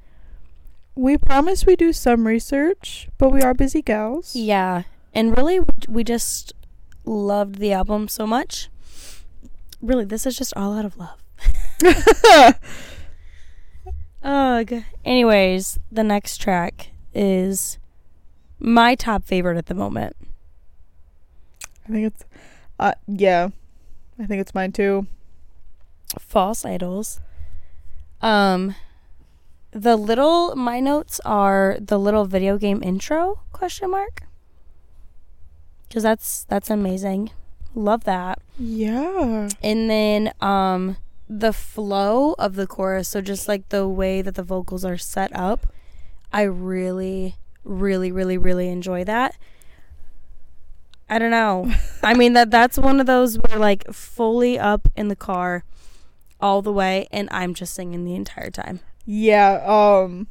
we promise we do some research, but we are busy gals. yeah, and really we just loved the album so much. Really, this is just all out of love. Ugh. Anyways, the next track is my top favorite at the moment. I think it's, uh, yeah, I think it's mine too. False idols. Um, the little my notes are the little video game intro question mark because that's that's amazing love that Yeah. and then um the flow of the chorus so just like the way that the vocals are set up i really really really really enjoy that i don't know i mean that that's one of those where like fully up in the car all the way and i'm just singing the entire time Yeah, um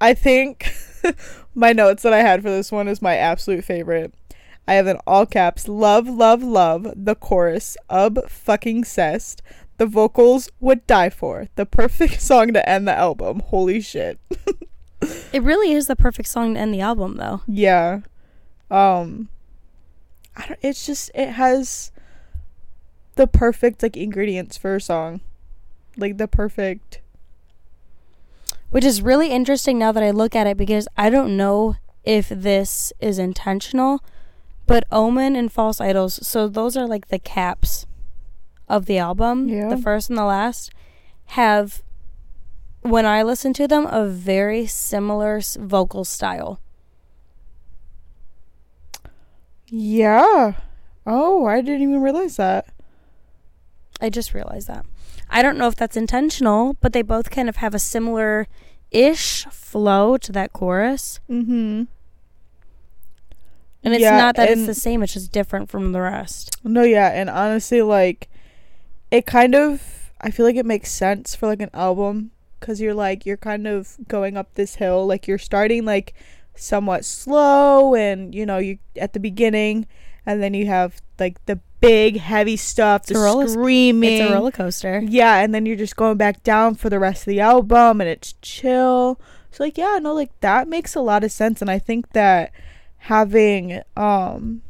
I think my notes that I had for this one is my absolute favorite. I have in all caps love love love the chorus of fucking cessed. The vocals would die for. The perfect song to end the album. Holy shit. It really is the perfect song to end the album, though. Yeah. Um I don't it's just it has the perfect like ingredients for a song. Like the perfect Which is really interesting now that I look at it because I don't know if this is intentional, but Omen and False Idols, so those are like the caps of the album, Yeah. the first and the last, have, when I listen to them, a very similar vocal style. Yeah. Oh, I didn't even realize that. I just realized that. I don't know if that's intentional, but they both kind of have a similar ish flow to that chorus. Mm-hmm. And it's Yeah, not that it's the same, it's just different from the rest. No, yeah, and honestly, like, it kind of, I feel like it makes sense for like an album because you're like, you're kind of going up this hill. Like, you're starting like somewhat slow, and you know, you at the beginning, and then you have like the big, heavy stuff, the roller- screaming. It's a roller coaster. Yeah, and then you're just going back down for the rest of the album, and it's chill. So, like, yeah, no, like, that makes a lot of sense, and I think that having, um,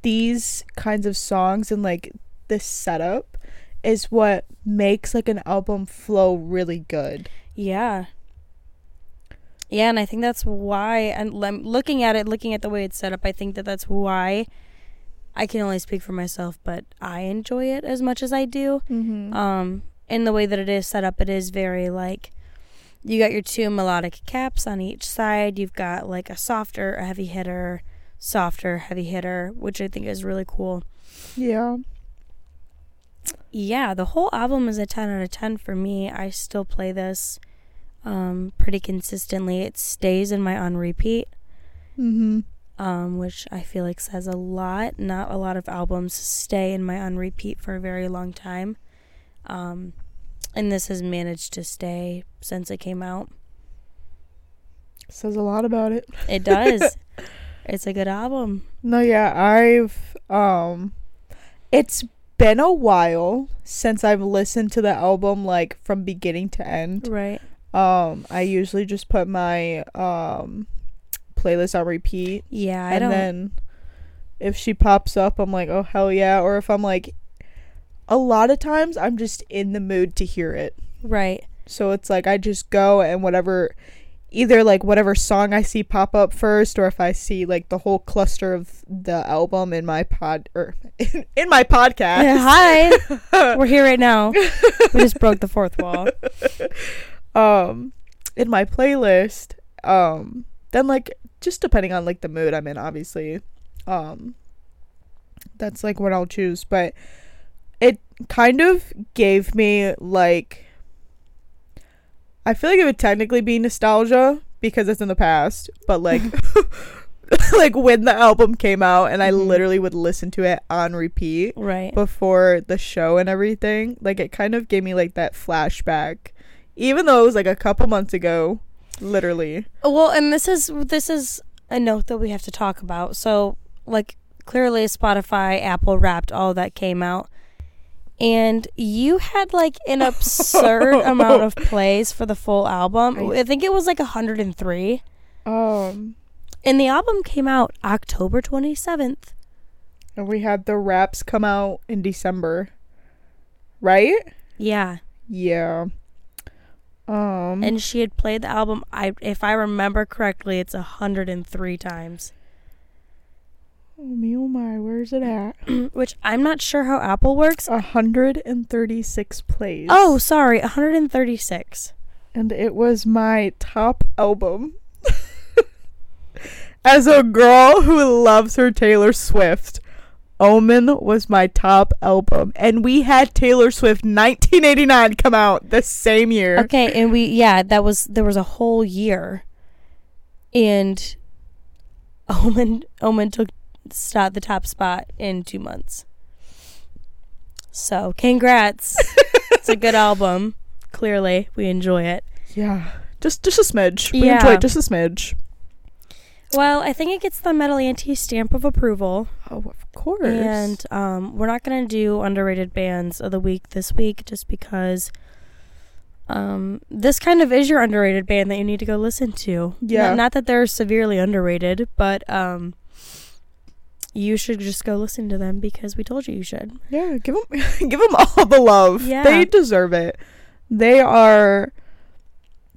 these kinds of songs and like this setup is what makes like an album flow really good. Yeah. Yeah, and I think that's why, and looking at it, looking at the way it's set up, I think that that's why I can only speak for myself, but I enjoy it as much as I do. Mm-hmm. Um, in the way that it is set up, it is very like you got your two melodic caps on each side. You've got like a softer, a heavy hitter, softer, heavy hitter, which I think is really cool. yeah. Yeah, the whole album is a 10 out of 10 for me. I still play this um, pretty consistently. It stays in my on repeat, Mm-hmm. um, which I feel like says a lot. Not a lot of albums stay in my on repeat for a very long time. Um, and this has managed to stay since it came out. Says a lot about it. It does. it's a good album. No, yeah, I've um it's been a while since I've listened to the album like from beginning to end. Right. Um I usually just put my um playlist on repeat Yeah, I and don't. then if she pops up I'm like, "Oh hell yeah," or if I'm like a lot of times I'm just in the mood to hear it. right. So it's like I just go and whatever either like whatever song I see pop up first or if I see like the whole cluster of the album in my pod or in, in my podcast. Hi. We're here right now. We just broke the fourth wall. um in my playlist um then like just depending on like the mood I'm in obviously um that's like what I'll choose but it kind of gave me like I feel like it would technically be nostalgia because it's in the past but like like when the album came out and I Mhm. literally would listen to it on repeat Right. before the show and everything. Like it kind of gave me like that flashback. Even though it was like a couple months ago, literally. Well, and this is this is a note that we have to talk about. So, like clearly Spotify, Apple Wrapped, all that came out. And you had like an absurd amount of plays for the full album. I- think it was like 103. Um And the album came out October 27th. and we had the Wraps come out in December. Right? Yeah. Yeah. Um, and she had played the album. I, if I remember correctly, it's a hundred and three times. Oh me oh my, where's it at? Which I'm not sure how Apple works. A hundred and thirty-six plays. Oh, sorry, 136. and it was my top album. As a girl who loves her Taylor Swift, Omen was my top album, and we had Taylor Swift 1989 come out the same year. Okay, and we yeah, that was there was a whole year, and Omen Omen took stop the top spot in two months. So congrats! it's a good album. Clearly, we enjoy it. Yeah, just just a smidge. We Yeah. it, just a smidge. Well, I think it gets the Metal Anti stamp of approval, Oh, of course. and um, we're not gonna do underrated bands of the week this week, just because. Um, this kind of is your underrated band that you need to go listen to. Yeah. Not, not that they're severely underrated, but um, you should just go listen to them because we told you you should. Yeah, give them give them all the love. Yeah. They deserve it. They are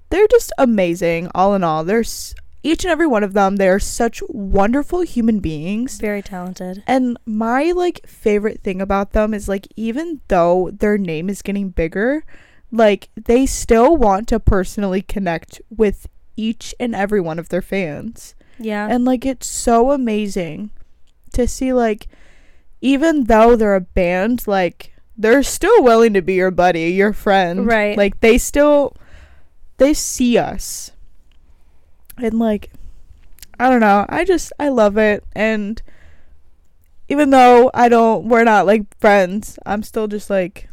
they're just amazing all in all. There's each and every one of them, they are such wonderful human beings. Very talented. And my like favorite thing about them is like even though their name is getting bigger, like they still want to personally connect with each and every one of their fans. Yeah. And like it's so amazing to see like even though they're a band, like they're still willing to be your buddy, your friend. Right. Like they still they see us. And like I don't know, I just I love it and even though I don't we're not like friends, I'm still just like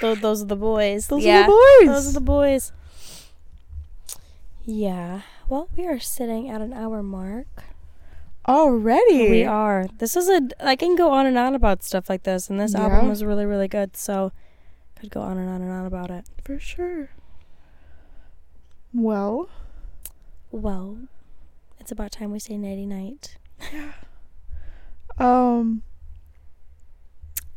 Tho- those are the boys. those yeah. are the boys. Those are the boys. Yeah. Well, we are sitting at an hour mark. Already. We are. This is a. I can go on and on about stuff like this, and this album was really, really good. So, could go on and on and on about it. For sure. Well, Well, it's about time we say nighty night. Yeah. Um,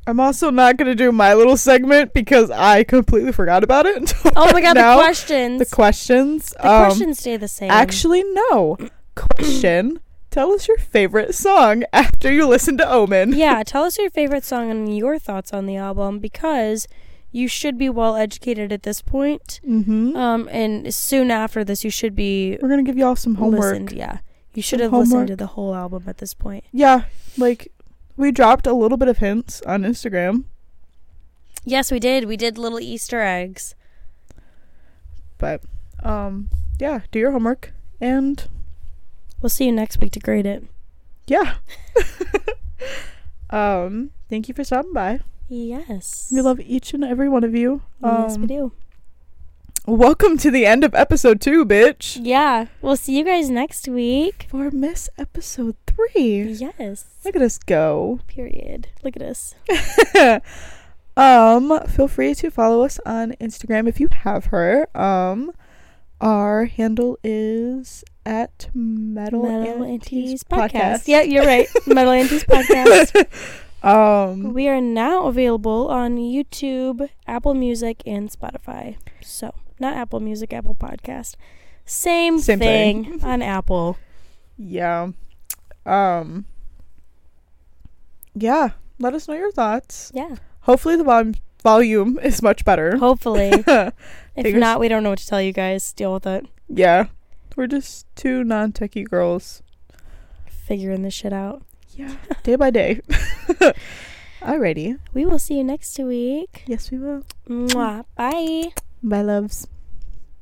I'm also not gonna do my little segment because I completely forgot about it. until Oh my god, now. the questions. The questions. The um, questions stay the same. Actually, no. Question. Tell us your favorite song after you listen to Omen. yeah. Tell us your favorite song and your thoughts on the album because you should be well educated at this point. Mm-hmm. Um, and soon after this, you should be We're gonna give y'all some homework. listened. Yeah, you should have listened to the whole album at this point. Yeah, like we dropped a little bit of hints on Instagram, Yes, we did. We did little Easter eggs. but um, yeah, do your homework and We'll see you next week to grade it. yeah. um, thank you for stopping by. Yes. We love each and every one of you. Yes, we Um, do. Welcome to the end of episode two, bitch. Yeah. We'll see you guys next week. For Miss Episode three. Yes. Look at us go. Period. Look at us. um, feel free to follow us on Instagram if you have her. Um, our handle is at Metal, Metal Anties Antis Podcast. Podcast. Yeah, you're right. Metal Antis Podcast. um, We are now available on YouTube, Apple Music, and Spotify. So, not Apple Music, Apple Podcast. Same, Same thing, thing. on Apple. yeah. Um, yeah. Let us know your thoughts. Yeah. Hopefully, the vol- volume is much better. Hopefully. if not, we don't know what to tell you guys. Deal with it. yeah. We're just two non techie girls. Figuring this shit out. Yeah. Day by day. Alrighty. We will see you next week. Yes, we will. Mwah. Bye. Bye, loves.